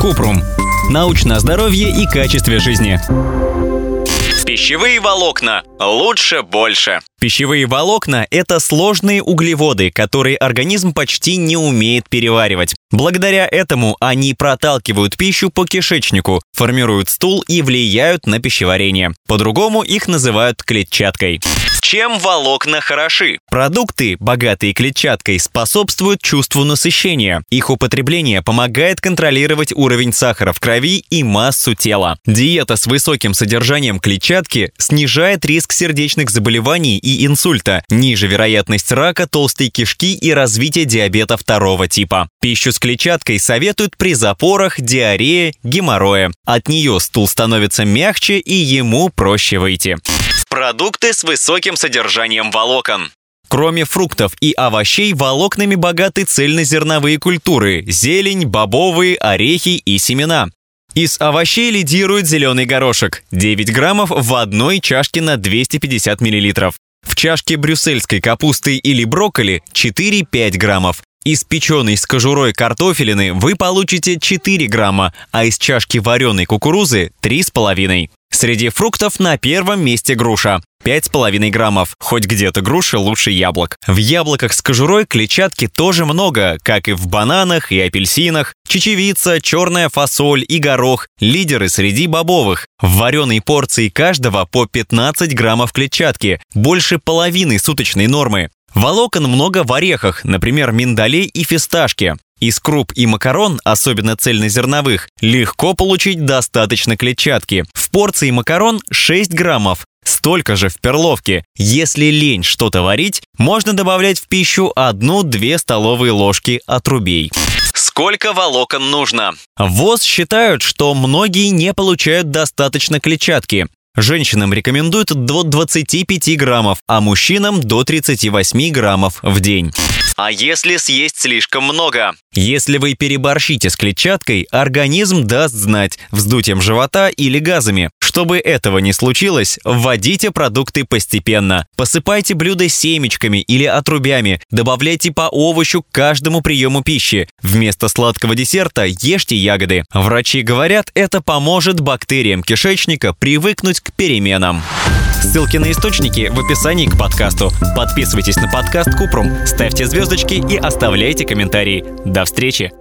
Купрум. Научное здоровье и качестве жизни. Пищевые волокна. Лучше больше. Пищевые волокна – это сложные углеводы, которые организм почти не умеет переваривать. Благодаря этому они проталкивают пищу по кишечнику, формируют стул и влияют на пищеварение. По-другому их называют клетчаткой. Чем волокна хороши? Продукты, богатые клетчаткой, способствуют чувству насыщения. Их употребление помогает контролировать уровень сахара в крови и массу тела. Диета с высоким содержанием клетчатки снижает риск сердечных заболеваний и инсульта, ниже вероятность рака толстой кишки и развития диабета второго типа. Пищу с клетчаткой советуют при запорах, диарее, геморрое. От нее стул становится мягче и ему проще выйти. Продукты с высоким содержанием волокон. Кроме фруктов и овощей, волокнами богаты цельнозерновые культуры – зелень, бобовые, орехи и семена. Из овощей лидирует зеленый горошек – 9 граммов в одной чашке на 250 миллилитров. В чашке брюссельской капусты или брокколи 4-5 граммов. Из печеной с кожурой картофелины вы получите 4 грамма, а из чашки вареной кукурузы 3,5. Среди фруктов на первом месте груша. 5,5 граммов. Хоть где-то груши лучше яблок. В яблоках с кожурой клетчатки тоже много, как и в бананах и апельсинах. Чечевица, черная фасоль и горох – лидеры среди бобовых. В вареной порции каждого по 15 граммов клетчатки, больше половины суточной нормы. Волокон много в орехах, например, миндале и фисташке. Из круп и макарон, особенно цельнозерновых, легко получить достаточно клетчатки. В порции макарон 6 граммов, столько же в перловке. Если лень что-то варить, можно добавлять в пищу 1-2 столовые ложки отрубей. Сколько волокон нужно? ВОЗ считают, что многие не получают достаточно клетчатки. Женщинам рекомендуют до 25 граммов, а мужчинам до 38 граммов в день. А если съесть слишком много? Если вы переборщите с клетчаткой, организм даст знать вздутием живота или газами. Чтобы этого не случилось, вводите продукты постепенно. Посыпайте блюда семечками или отрубями, добавляйте по овощу к каждому приему пищи. Вместо сладкого десерта ешьте ягоды. Врачи говорят, это поможет бактериям кишечника привыкнуть к переменам. Ссылки на источники в описании к подкасту. Подписывайтесь на подкаст Купрум, ставьте звездочки и оставляйте комментарии. До встречи!